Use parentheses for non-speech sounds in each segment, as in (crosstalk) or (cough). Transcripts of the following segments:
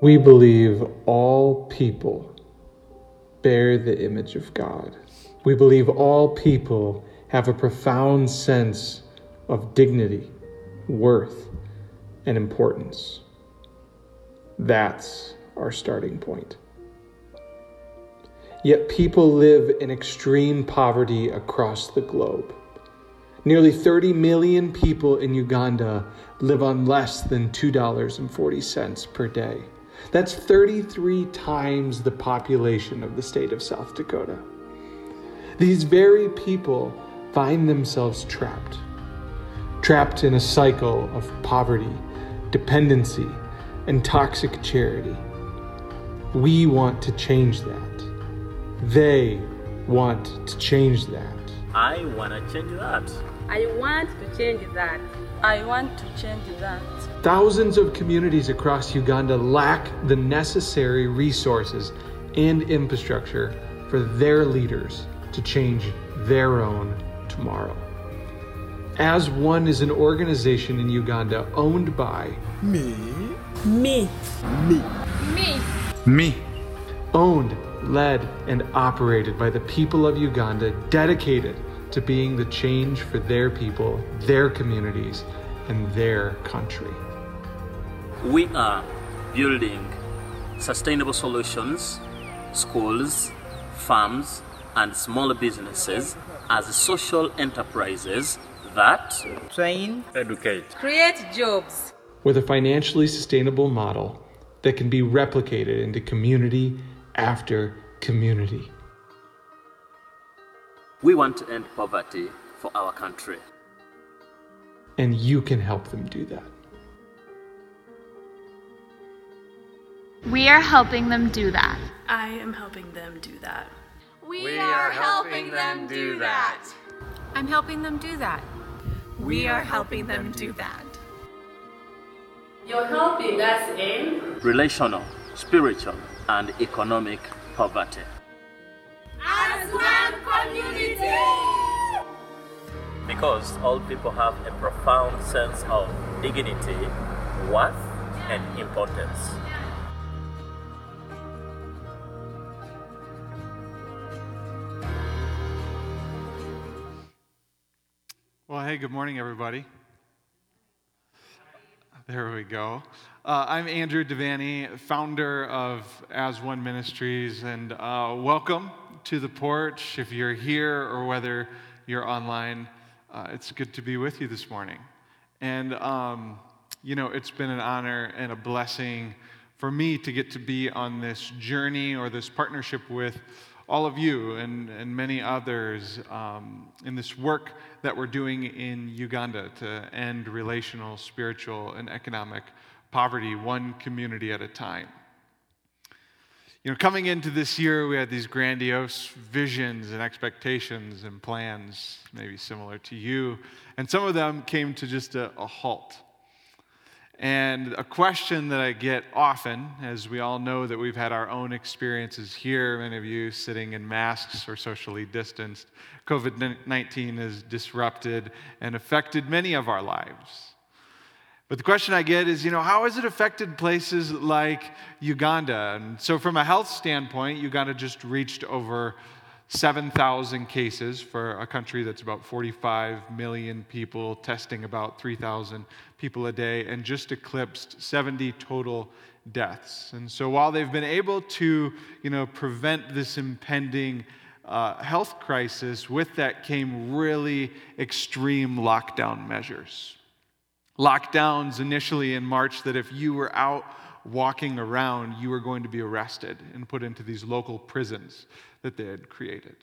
We believe all people bear the image of God. We believe all people have a profound sense of dignity, worth, and importance. That's our starting point. Yet people live in extreme poverty across the globe. Nearly 30 million people in Uganda live on less than $2.40 per day. That's 33 times the population of the state of South Dakota. These very people find themselves trapped, trapped in a cycle of poverty, dependency, and toxic charity. We want to change that. They want to change that. I want to change that. I want to change that. I want to change that. Thousands of communities across Uganda lack the necessary resources and infrastructure for their leaders to change their own tomorrow. As One is an organization in Uganda owned by Me. Me. Me. Me. Me. owned, led, and operated by the people of Uganda, dedicated to being the change for their people, their communities, and their country. We are building sustainable solutions, schools, farms, and small businesses as social enterprises that train, Educate. Create jobs. With a financially sustainable model that can be replicated into community after community. We want to end poverty for our country. And you can help them do that. We are helping them do that. I am helping them do that. We, are helping them do that. I'm helping them do that. We are helping them do that. You're helping us in Relational, spiritual, and economic poverty. Because all people have a profound sense of dignity, worth, and importance. Well, hey, good morning, everybody. There we go. Uh, I'm Andrew Devaney, founder of As One Ministries, and uh, welcome to the porch. If you're here or whether you're online, uh, it's good to be with you this morning. And, um, you know, it's been an honor and a blessing for me to get to be on this journey or this partnership with all of you and, and many others um, in this work that we're doing in Uganda to end relational, spiritual, and economic poverty one community at a time. You know, coming into this year, we had these grandiose visions and expectations and plans, maybe similar to you, and some of them came to just a, a halt. And a question that I get often, as we all know that we've had our own experiences here, many of you sitting in masks or socially distanced, COVID 19 has disrupted and affected many of our lives. But the question I get is, you know, how has it affected places like Uganda? And so, from a health standpoint, Uganda just reached over 7,000 cases for a country that's about 45 million people, testing about 3,000 people a day, and just eclipsed 70 total deaths. And so, while they've been able to, you know, prevent this impending uh, health crisis, with that came really extreme lockdown measures. Lockdowns initially in March that if you were out walking around, you were going to be arrested and put into these local prisons that they had created.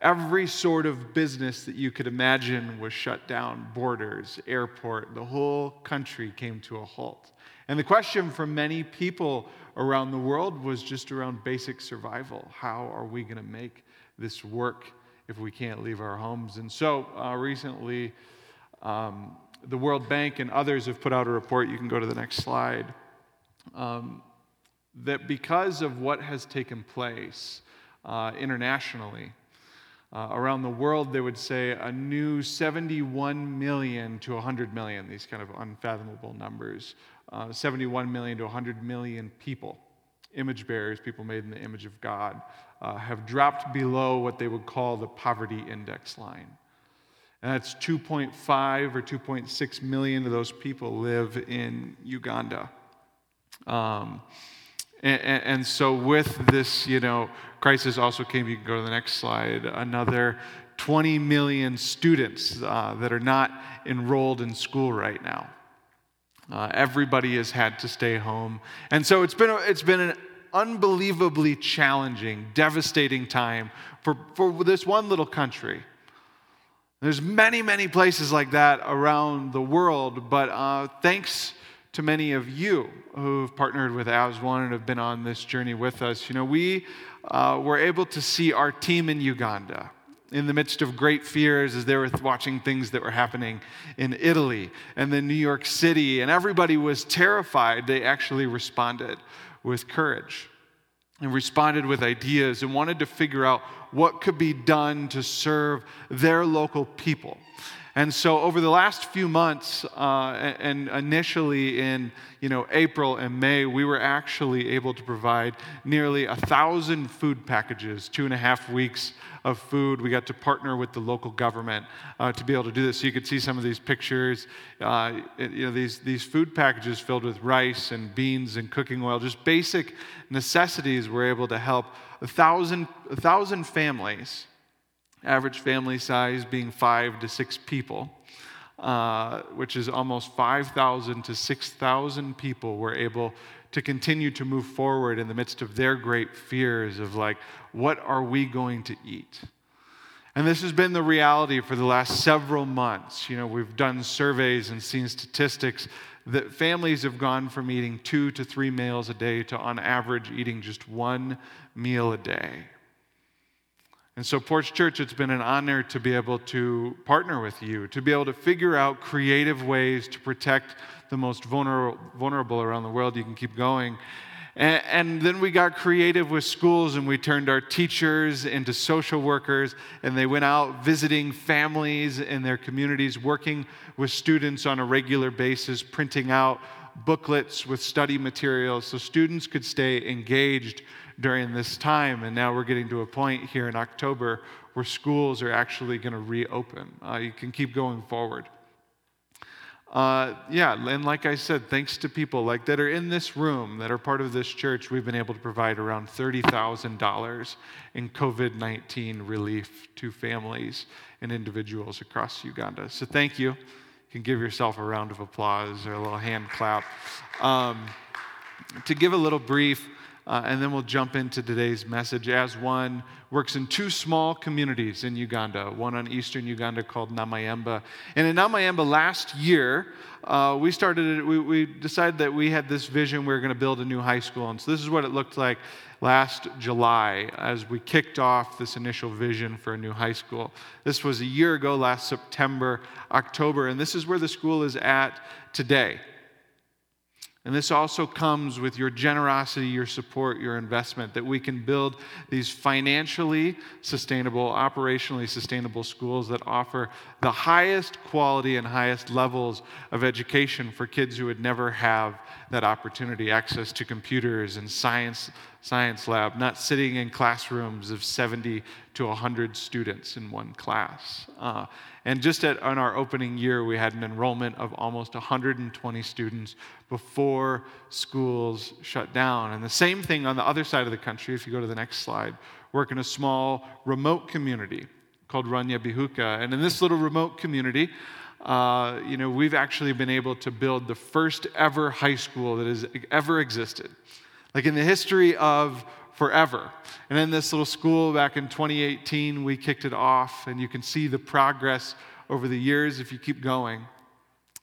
Every sort of business that you could imagine was shut down borders, airport, the whole country came to a halt. And the question for many people around the world was just around basic survival. How are we going to make this work if we can't leave our homes? And so uh, recently, um, the World Bank and others have put out a report. You can go to the next slide. Um, that because of what has taken place uh, internationally, Uh, around the world, they would say a new 71 million to 100 million, these kind of unfathomable numbers. Uh, 71 million to 100 million people, image bearers, people made in the image of God, uh, have dropped below what they would call the poverty index line. That's 2.5 or 2.6 million of those people live in Uganda. Um, and, and, so, with this, you know, crisis also came, you can go to the next slide, another 20 million students uh, that are not enrolled in school right now. Uh, everybody has had to stay home. And so, it's been, a, it's been an unbelievably challenging, devastating time for, for this one little country. There's many, many places like that around the world, but uh, thanks to many of you who've partnered with As One and have been on this journey with us. You know, we uh, were able to see our team in Uganda in the midst of great fears as they were watching things that were happening in Italy and then New York City, and everybody was terrified. They actually responded with courage and responded with ideas and wanted to figure out what could be done to serve their local people. And so, over the last few months, uh, and initially in you know April and May, we were actually able to provide nearly a thousand food packages, two and a half weeks of food. We got to partner with the local government uh, to be able to do this. So you could see some of these pictures. Uh, you know these these food packages filled with rice and beans and cooking oil, just basic necessities. We're able to help a thousand a thousand families average family size being five to six people, uh, which is almost 5,000 to 6,000 people were able to continue to move forward in the midst of their great fears of, like, what are we going to eat? And this has been the reality for the last several months. You know, we've done surveys and seen statistics that families have gone from eating two to three meals a day to, on average, eating just one meal a day. And so, Porch Church, it's been an honor to be able to partner with you, to be able to figure out creative ways to protect the most vulnerable, around the world. You can keep going. And, and, then we got creative with schools and we turned our teachers into social workers and they went out visiting families in their communities, working with students on a regular basis, printing out booklets with study materials so students could stay engaged during this time. And now we're getting to a point here in October where schools are actually going to reopen. Uh, you can keep going forward. Uh, yeah, and like I said, thanks to people like that are in this room that are part of this church, we've been able to provide around $30,000 in COVID 19 relief to families and individuals across Uganda. So thank you. You can give yourself a round of applause or a little hand clap. Um, to give a little brief, uh, and then we'll jump into today's message. As one works in two small communities in Uganda, one on eastern Uganda called Namayemba. And in Namayemba last year, uh, we started, we, we decided that we had this vision, we were going to build a new high school. And so this is what it looked like last July as we kicked off this initial vision for a new high school. This was a year ago, last September, October, and this is where the school is at today. And this also comes with your generosity, your support, your investment, that we can build these financially sustainable, operationally sustainable schools that offer the highest quality and highest levels of education for kids who would never have that opportunity access to computers and science, science lab, not sitting in classrooms of 70 to 100 students in one class. Uh, and just at, on our opening year, we had an enrollment of almost 120 students before schools shut down. And the same thing on the other side of the country, if you go to the next slide, work in a small remote community called Ranya Bihuka. And in this little remote community, uh, you know, we've actually been able to build the first ever high school that has ever existed. Like in the history of forever. And in this little school back in 2018, we kicked it off, and you can see the progress over the years if you keep going.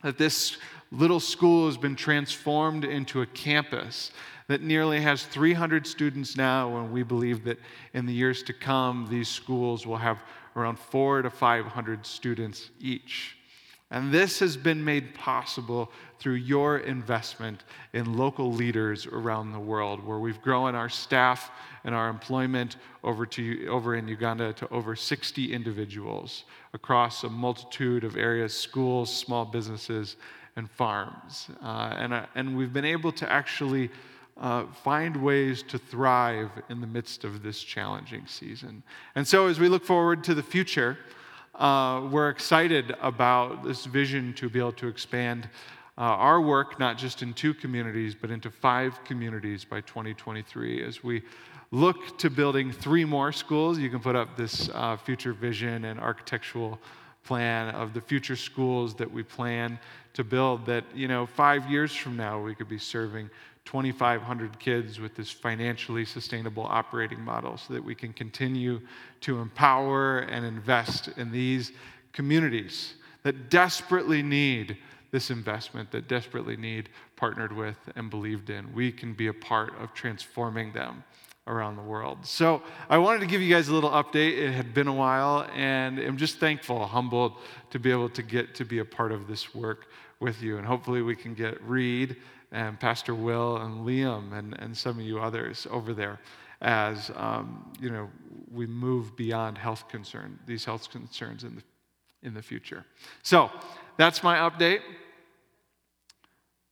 That this little school has been transformed into a campus that nearly has 300 students now, and we believe that in the years to come, these schools will have around four to 500 students each. And this has been made possible through your investment in local leaders around the world, where we've grown our staff and our employment over, to, over in Uganda to over 60 individuals across a multitude of areas schools, small businesses, and farms. Uh, and, uh, and we've been able to actually uh, find ways to thrive in the midst of this challenging season. And so, as we look forward to the future, uh, we're excited about this vision to be able to expand uh, our work, not just in two communities, but into five communities by 2023 as we look to building three more schools. You can put up this uh, future vision and architectural plan of the future schools that we plan to build that, you know, five years from now, we could be serving 2,500 kids with this financially sustainable operating model so that we can continue to empower and invest in these communities that desperately need this investment, that desperately need partnered with and believed in. We can be a part of transforming them around the world. So I wanted to give you guys a little update. It had been a while, and I'm just thankful, humbled to be able to get to be a part of this work with you. And hopefully we can get Reed and Pastor Will and Liam and, and some of you others over there as um, you know we move beyond health concern, these health concerns in the in the future. So that's my update.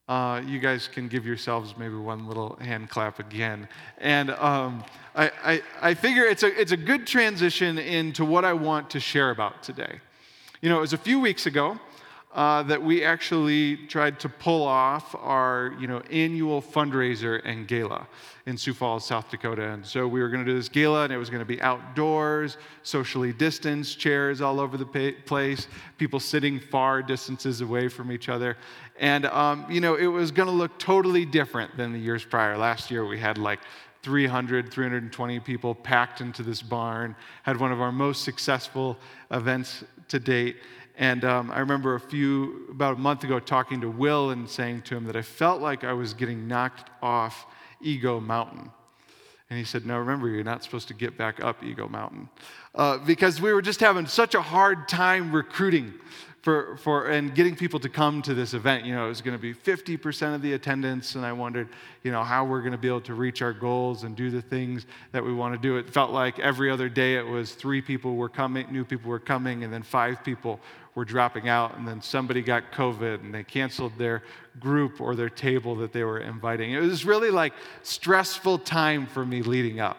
Uh, you guys can give yourselves maybe one little hand clap again. And um, I, I, I figure it's a, it's a good transition into what I want to share about today. You know, it was a few weeks ago uh, that we actually tried to pull off our you know, annual fundraiser and gala in Sioux Falls, South Dakota. And so we were going to do this gala, and it was going to be outdoors, socially distanced, chairs all over the place, people sitting far distances away from each other. And, um, you know, it was going to look totally different than the years prior. Last year we had like 300, 320 people packed into this barn, had one of our most successful events to date. And um, I remember a few, about a month ago, talking to Will and saying to him that I felt like I was getting knocked off Ego Mountain. And he said, No, remember, you're not supposed to get back up Ego Mountain. Uh, because we were just having such a hard time recruiting for, for and getting people to come to this event. You know, it was going to be 50% of the attendance, and I wondered, you know, how we're going to be able to reach our goals and do the things that we want to do. It felt like every other day it was three people were coming, new people were coming, and then five people were dropping out, and then somebody got COVID and they canceled their group or their table that they were inviting. It was really like stressful time for me leading up.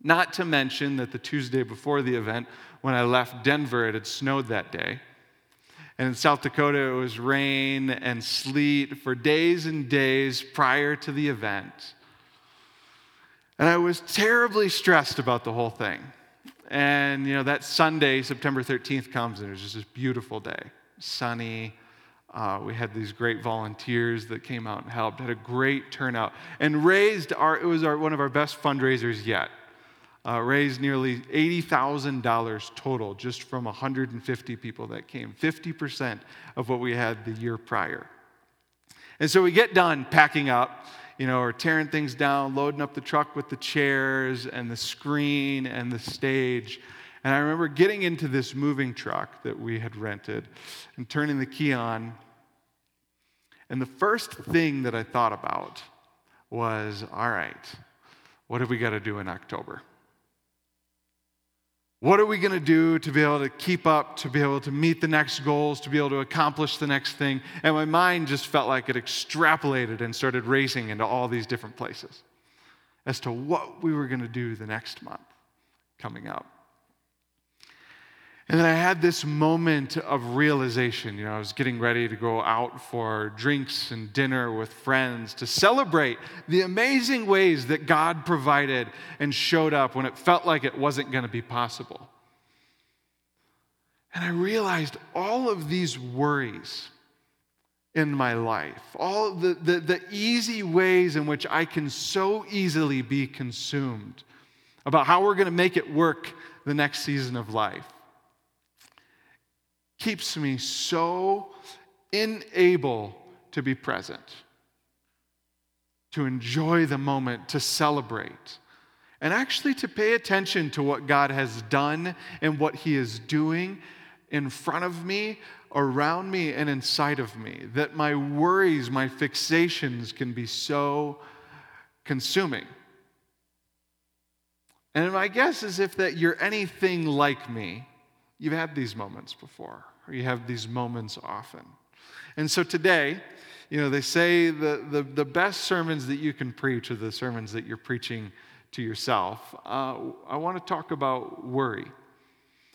Not to mention that the Tuesday before the event, when I left Denver, it had snowed that day. And in South Dakota, it was rain and sleet for days and days prior to the event. And I was terribly stressed about the whole thing. And, you know, that Sunday, September 13th, comes, and it was just this beautiful day, sunny. Uh, we had these great volunteers that came out and helped, had a great turnout, and raised our, it was our, one of our best fundraisers yet uh, raised nearly $80,000 total just from 150 people that came, 50% of what we had the year prior. And so we get done packing up, you know, or tearing things down, loading up the truck with the chairs and the screen and the stage. And I remember getting into this moving truck that we had rented and turning the key on. And the first thing that I thought about was all right, what have we got to do in October? What are we going to do to be able to keep up, to be able to meet the next goals, to be able to accomplish the next thing? And my mind just felt like it extrapolated and started racing into all these different places as to what we were going to do the next month coming up. And then I had this moment of realization. You know, I was getting ready to go out for drinks and dinner with friends to celebrate the amazing ways that God provided and showed up when it felt like it wasn't going to be possible. And I realized all of these worries in my life, all the, the, the easy ways in which I can so easily be consumed about how we're going to make it work the next season of life keeps me so unable to be present, to enjoy the moment, to celebrate, and actually to pay attention to what God has done and what He is doing in front of me around me and inside of me, that my worries, my fixations can be so consuming. And my guess is if that you're anything like me, you've had these moments before, you have these moments often. And so today, you know, they say the, the, the best sermons that you can preach are the sermons that you're preaching to yourself. Uh, I want to talk about worry.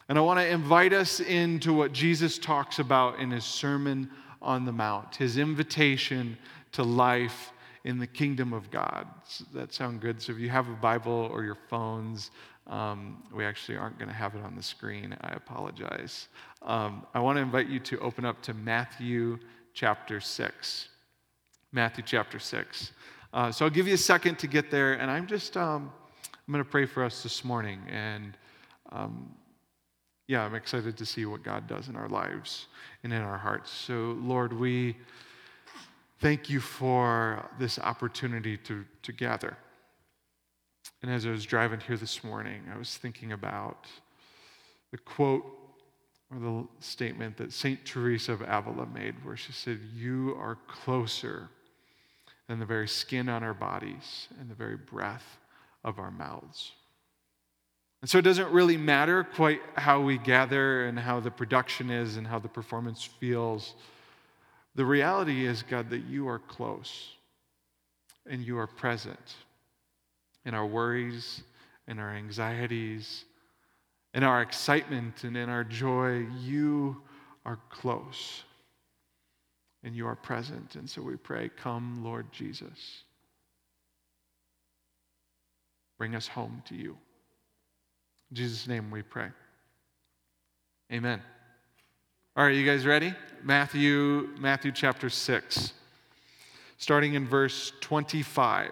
And I want to invite us into what Jesus talks about in his Sermon on the Mount, his invitation to life in the kingdom of God. Does that sound good? So if you have a Bible or your phones, um, we actually aren't going to have it on the screen. I apologize. Um, I want to invite you to open up to Matthew chapter 6. Matthew chapter 6. Uh, so I'll give you a second to get there, and I'm just um, I'm going to pray for us this morning, and um, yeah, I'm excited to see what God does in our lives and in our hearts. So Lord, we thank you for this opportunity to to gather. And as I was driving here this morning, I was thinking about the quote or the statement that St. Teresa of Avila made, where she said, You are closer than the very skin on our bodies and the very breath of our mouths. And so it doesn't really matter quite how we gather and how the production is and how the performance feels. The reality is, God, that you are close and you are present in our worries, in our anxieties, in our excitement, and in our joy. You are close and you are present. And so we pray, Come, Lord Jesus. Bring us home to you. In Jesus' name we pray. Amen. All right, you guys ready? Matthew, Matthew chapter 6, starting in verse 25.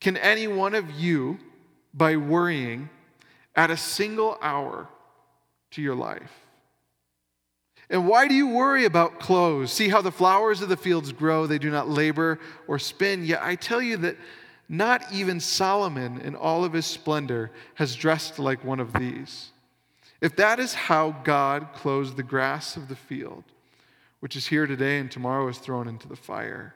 Can any one of you, by worrying, add a single hour to your life? And why do you worry about clothes? See how the flowers of the fields grow, they do not labor or spin. Yet I tell you that not even Solomon in all of his splendor has dressed like one of these. If that is how God clothes the grass of the field, which is here today and tomorrow is thrown into the fire,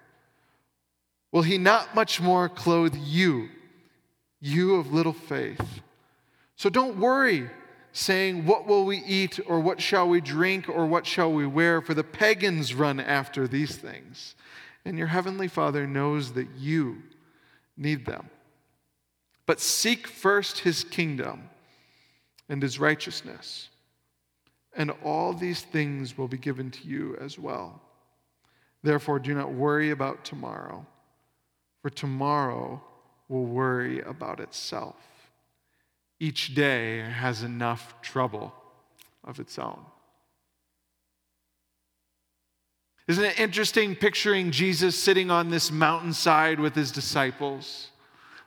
will he not much more clothe you, you of little faith? So don't worry saying, What will we eat, or what shall we drink, or what shall we wear? For the pagans run after these things. And your heavenly Father knows that you need them. But seek first his kingdom and his righteousness, and all these things will be given to you as well. Therefore, do not worry about tomorrow, for tomorrow will worry about itself. Each day has enough trouble of its own. Isn't it interesting picturing Jesus sitting on this mountainside with his disciples,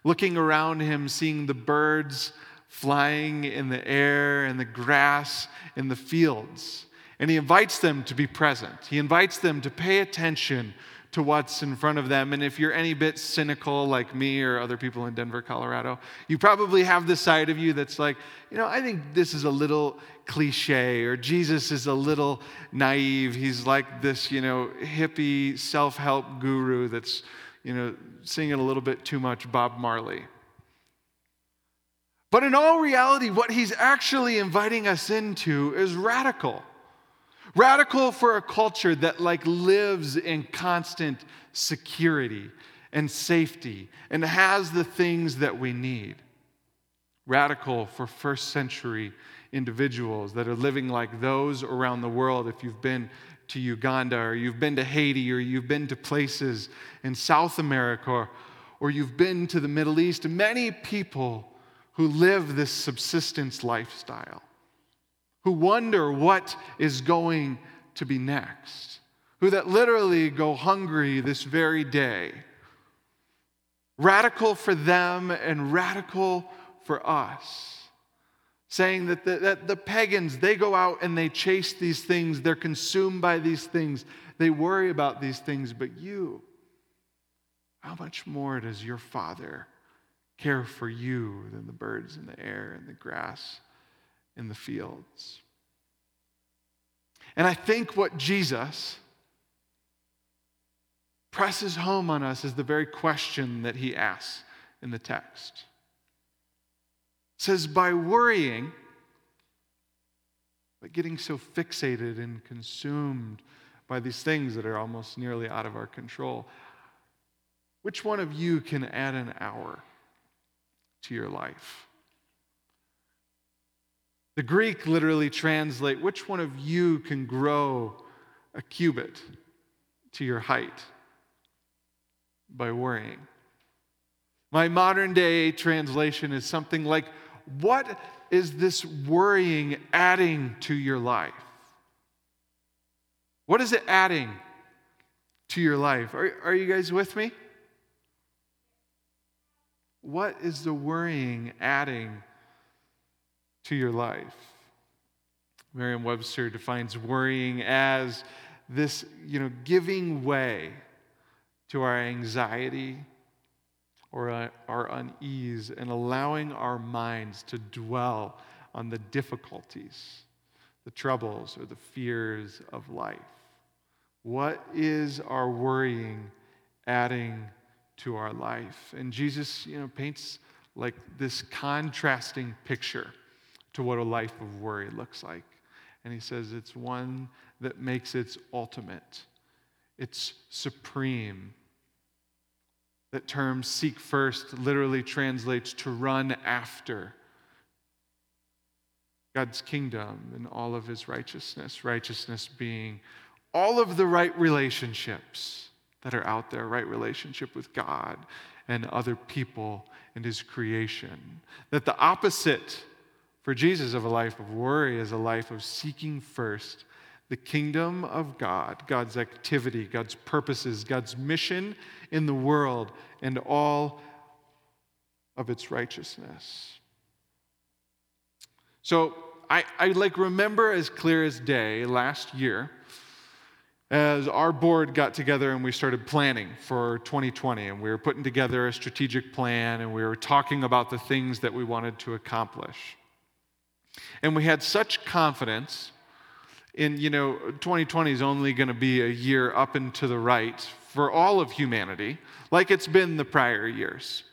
looking around him, seeing the birds flying in the air and the grass in the fields? And he invites them to be present. He invites them to pay attention to what's in front of them. And if you're any bit cynical like me or other people in Denver, Colorado, you probably have the side of you that's like, you know, I think this is a little cliche or Jesus is a little naive. He's like this, you know, hippie self help guru that's, you know, singing a little bit too much Bob Marley. But in all reality, what he's actually inviting us into is radical. Radical for a culture that like lives in constant security and safety and has the things that we need. Radical for first century individuals that are living like those around the world. If you've been to Uganda or you've been to Haiti or you've been to places in South America or, or you've been to the Middle East, many people who live this subsistence lifestyle who wonder what is going to be next, who that literally go hungry this very day. Radical for them and radical for us. Saying that the, that the pagans, they go out and they chase these things, they're consumed by these things, they worry about these things, but you, how much more does your Father care for you than the birds in the air and the grass in the fields? And I think what Jesus presses home on us is the very question that he asks in the text. It says, by worrying, by getting so fixated and consumed by these things that are almost nearly out of our control, which one of you can add an hour to your life? The Greek literally translate, which one of you can grow a cubit to your height by worrying? My modern day translation is something like, what is this worrying adding to your life? What is it adding to your life? Are, are you guys with me? What is the worrying adding to your life? Merriam Webster defines worrying as this, you know, giving way to our anxiety or uh, our unease and allowing our minds to dwell on the difficulties, the troubles, or the fears of life. What is our worrying adding to our life? And Jesus, you know, paints like this contrasting picture to what a life of worry looks like. And he says it's one that makes its ultimate, it's supreme. That term seek first literally translates to run after God's kingdom and all of his righteousness, righteousness being all of the right relationships that are out there right relationship with God and other people and his creation. That the opposite for Jesus of a life of worry is a life of seeking first the kingdom of God, God's activity, God's purposes, God's mission in the world, and all of its righteousness. So I, I like remember as clear as day last year as our board got together and we started planning for 2020 and we were putting together a strategic plan and we were talking about the things that we wanted to accomplish. And we had such confidence in, you know, 2020 is only going to be a year up and to the right for all of humanity, like it's been the prior years.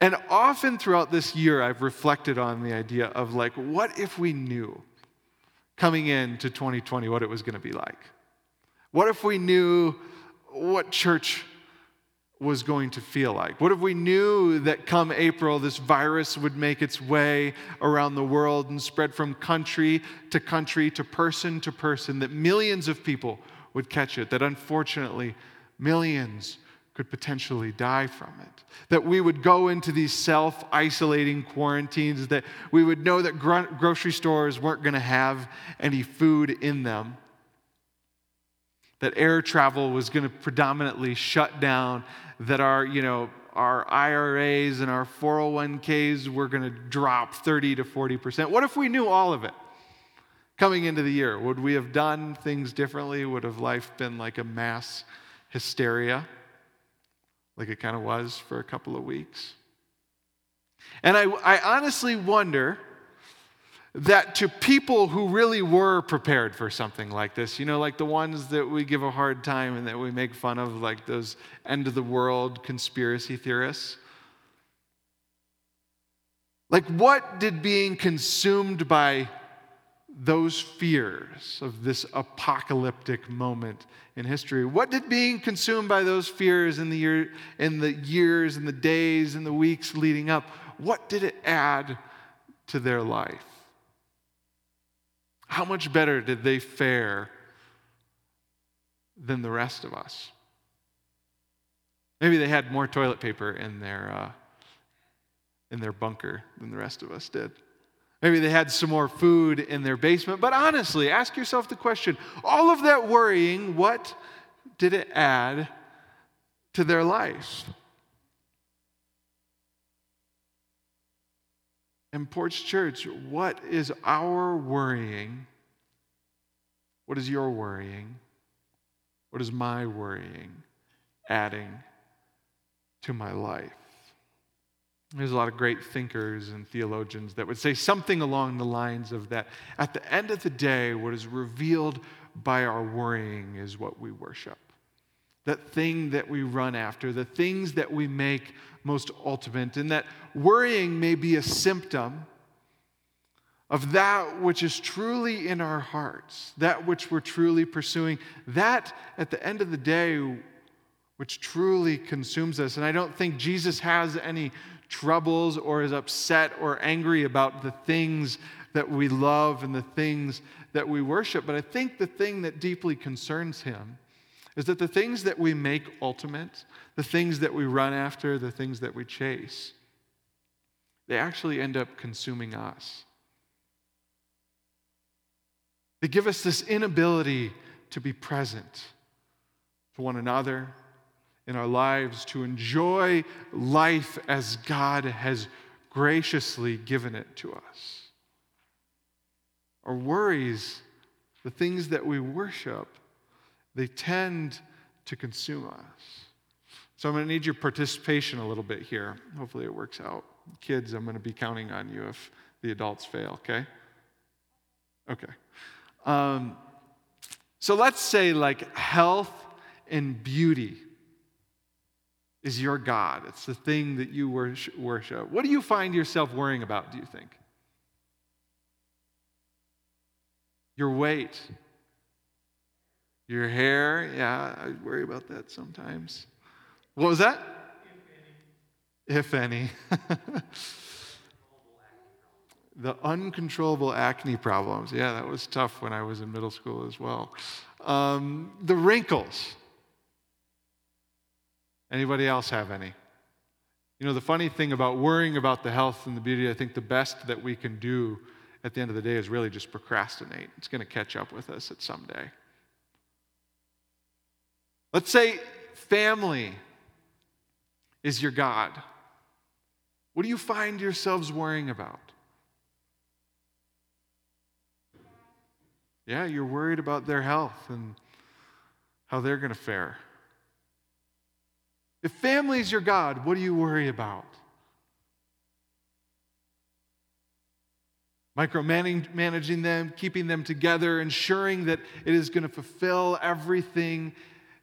And often throughout this year, I've reflected on the idea of like, what if we knew coming into 2020 what it was going to be like? What if we knew what church was going to feel like? What if we knew that come April, this virus would make its way around the world and spread from country to country to person to person, that millions of people would catch it, that unfortunately, millions could potentially die from it. That we would go into these self isolating quarantines, that we would know that gro- grocery stores weren't going to have any food in them that air travel was going to predominantly shut down, that our, you know, our IRAs and our 401ks were going to drop 30 to 40%. What if we knew all of it coming into the year? Would we have done things differently? Would have life been like a mass hysteria, like it kind of was for a couple of weeks? And I, I honestly wonder that to people who really were prepared for something like this, you know, like the ones that we give a hard time and that we make fun of, like those end of the world conspiracy theorists. Like, what did being consumed by those fears of this apocalyptic moment in history, what did being consumed by those fears in the, year, in the years and the days and the weeks leading up, what did it add to their life? How much better did they fare than the rest of us? Maybe they had more toilet paper in their, uh, in their bunker than the rest of us did. Maybe they had some more food in their basement. But honestly, ask yourself the question all of that worrying, what did it add to their life? And Porch Church, what is our worrying? What is your worrying? What is my worrying adding to my life? There's a lot of great thinkers and theologians that would say something along the lines of that. At the end of the day, what is revealed by our worrying is what we worship. That thing that we run after, the things that we make most ultimate, and that worrying may be a symptom of that which is truly in our hearts, that which we're truly pursuing, that at the end of the day, which truly consumes us. And I don't think Jesus has any troubles or is upset or angry about the things that we love and the things that we worship. But I think the thing that deeply concerns him is that the things that we make ultimate, the things that we run after, the things that we chase, they actually end up consuming us. They give us this inability to be present to one another, in our lives to enjoy life as God has graciously given it to us. Our worries, the things that we worship, they tend to consume us. So I'm going to need your participation a little bit here. Hopefully it works out. Kids, I'm going to be counting on you if the adults fail, okay? Okay. Um, so let's say like health and beauty is your God. It's the thing that you worship. What do you find yourself worrying about, do you think? Your weight. Your hair. Yeah, I worry about that sometimes. What was that? If any. (laughs) The uncontrollable acne problems. Yeah, that was tough when I was in middle school as well. Um, the wrinkles. Anybody else have any? You know, the funny thing about worrying about the health and the beauty, I think the best that we can do at the end of the day is really just procrastinate. It's going to catch up with us at some day. Let's say family is your God. What do you find yourselves worrying about? Yeah, you're worried about their health and how they're going to fare. If family is your God, what do you worry about? Micromanaging them, keeping them together, ensuring that it is going to fulfill everything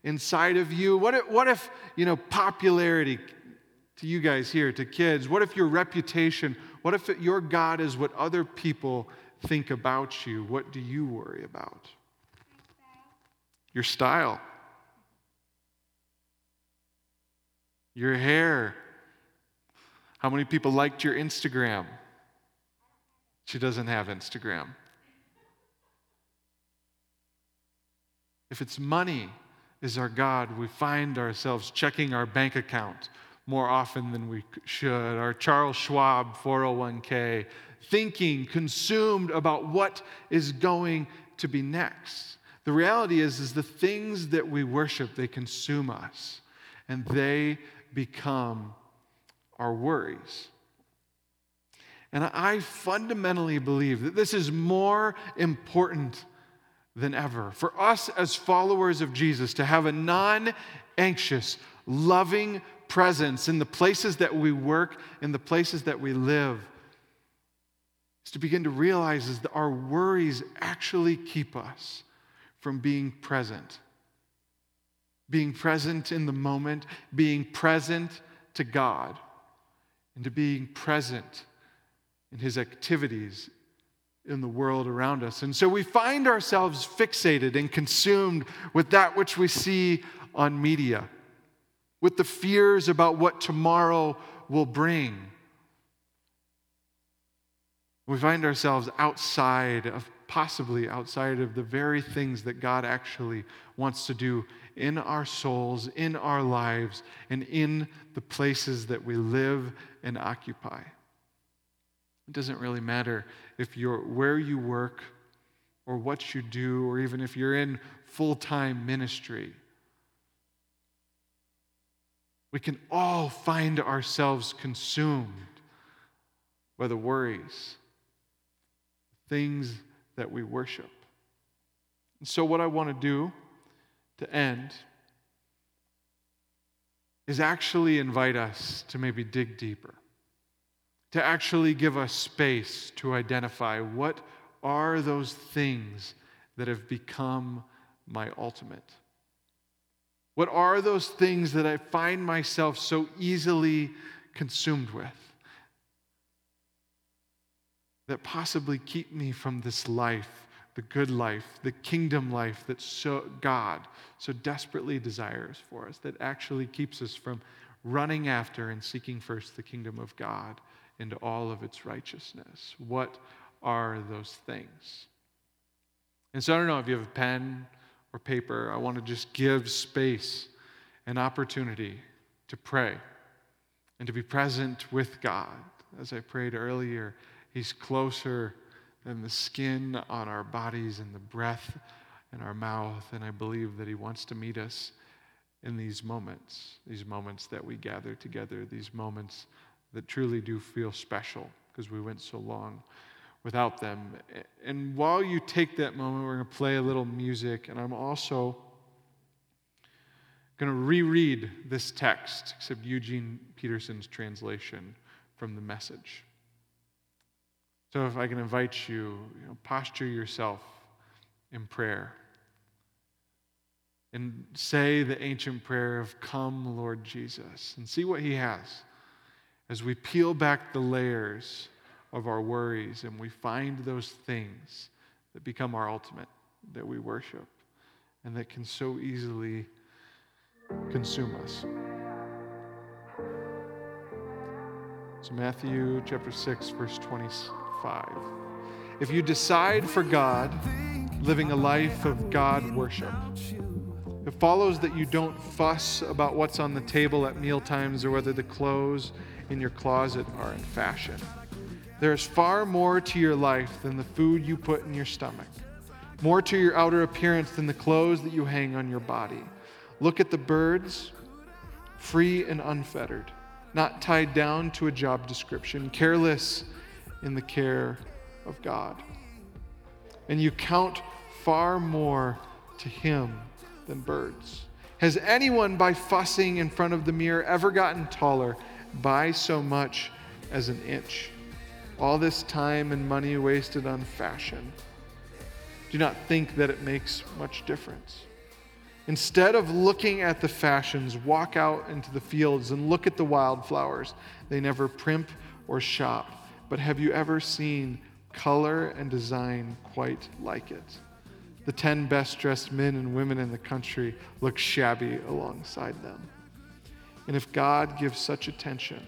inside of you. What if, what if, you know, popularity to you guys here, to kids, what if your reputation, what if your God is what other people think about you? What do you worry about? Your style. Your hair. How many people liked your Instagram? She doesn't have Instagram. If it's money is our God, we find ourselves checking our bank account more often than we should. Our Charles Schwab 401k, thinking, consumed about what is going to be next. The reality is, is the things that we worship, they consume us and they become our worries. And I fundamentally believe that this is more important than ever for us as followers of Jesus to have a non anxious, loving presence in the places that we work, in the places that we live. Is to begin to realize is that our worries actually keep us from being present being present in the moment, being present to God, and to being present in His activities in the world around us. And so we find ourselves fixated and consumed with that which we see on media, with the fears about what tomorrow will bring. We find ourselves outside of, possibly outside of the very things that God actually wants to do in our souls, in our lives, and in the places that we live and occupy. It doesn't really matter if you're where you work or what you do, or even if you're in full time ministry. We can all find ourselves consumed by the worries, things that we worship. And so, what I want to do to end is actually invite us to maybe dig deeper, to actually give us space to identify what are those things that have become my ultimate. What are those things that I find myself so easily consumed with that possibly keep me from this life, the good life, the kingdom life that so God so desperately desires for us, that actually keeps us from running after and seeking first the kingdom of God and all of its righteousness? What are those things? And so I don't know if you have a pen or paper, I want to just give space and opportunity to pray and to be present with God. As I prayed earlier, He's closer than the skin on our bodies and the breath in our mouth. And I believe that He wants to meet us in these moments, these moments that we gather together, these moments that truly do feel special because we went so long without them. And while you take that moment, we're going to play a little music, and I'm also going to reread this text, except Eugene Peterson's translation from the message. So, if I can invite you, you know, posture yourself in prayer and say the ancient prayer of Come, Lord Jesus, and see what He has as we peel back the layers of our worries and we find those things that become our ultimate, that we worship, and that can so easily consume us. So, Matthew chapter 6, verse 25. If you decide for God, living a life of God worship, it follows that you don't fuss about what's on the table at mealtimes or whether the clothes in your closet are in fashion. There's far more to your life than the food you put in your stomach, more to your outer appearance than the clothes that you hang on your body. Look at the birds, free and unfettered, not tied down to a job description, careless in the care of God. And you count far more to Him than birds. Has anyone, by fussing in front of the mirror, ever gotten taller by so much as an inch? All this time and money wasted on fashion. Do not think that it makes much difference. Instead of looking at the fashions, walk out into the fields and look at the wildflowers. They never primp or shop. But have you ever seen color and design quite like it? The 10 best dressed men and women in the country look shabby alongside them. And if God gives such attention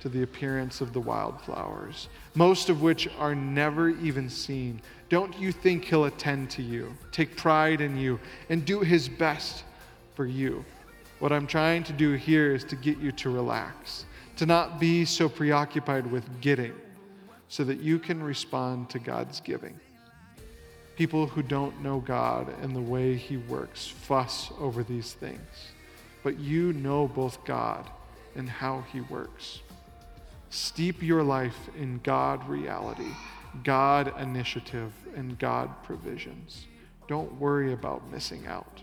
to the appearance of the wildflowers, most of which are never even seen, don't you think He'll attend to you, take pride in you, and do His best for you? What I'm trying to do here is to get you to relax, to not be so preoccupied with getting, so that you can respond to God's giving. People who don't know God and the way He works fuss over these things, but you know both God and how He works. Steep your life in God reality, God initiative, and God provisions. Don't worry about missing out.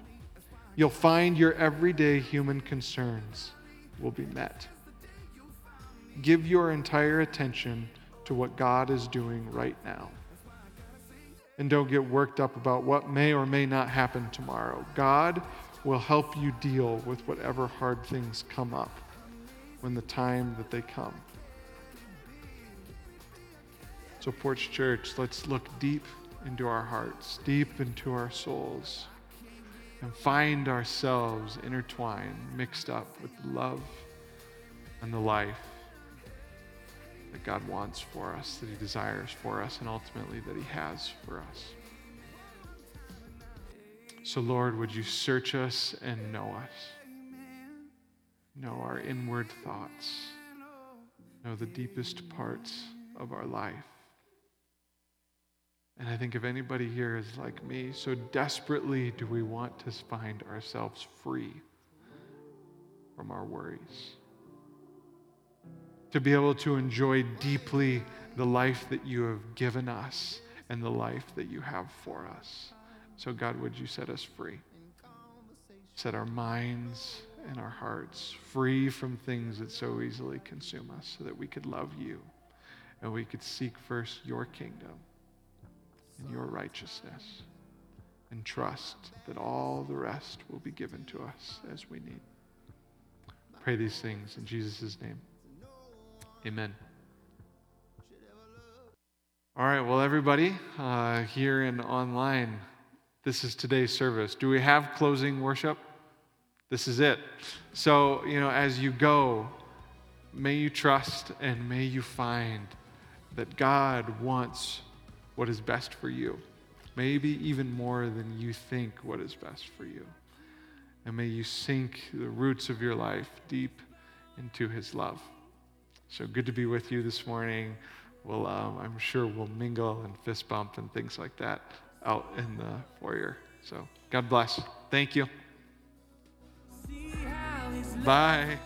You'll find your everyday human concerns will be met. Give your entire attention to what God is doing right now. And don't get worked up about what may or may not happen tomorrow. God will help you deal with whatever hard things come up when the time that they come. So, Porch Church, let's look deep into our hearts, deep into our souls, and find ourselves intertwined, mixed up with love and the life that God wants for us, that He desires for us, and ultimately that He has for us. So, Lord, would you search us and know us? Know our inward thoughts, know the deepest parts of our life. And I think if anybody here is like me, so desperately do we want to find ourselves free from our worries. To be able to enjoy deeply the life that you have given us and the life that you have for us. So, God, would you set us free? Set our minds and our hearts free from things that so easily consume us so that we could love you and we could seek first your kingdom and your righteousness and trust that all the rest will be given to us as we need. Pray these things in Jesus' name. Amen. All right, well, everybody uh, here and online, this is today's service. Do we have closing worship? This is it. So, you know, as you go, may you trust and may you find that God wants what is best for you. Maybe even more than you think what is best for you. And may you sink the roots of your life deep into his love. So good to be with you this morning. We'll, um, I'm sure we'll mingle and fist bump and things like that out in the foyer. So God bless. Thank you. Bye.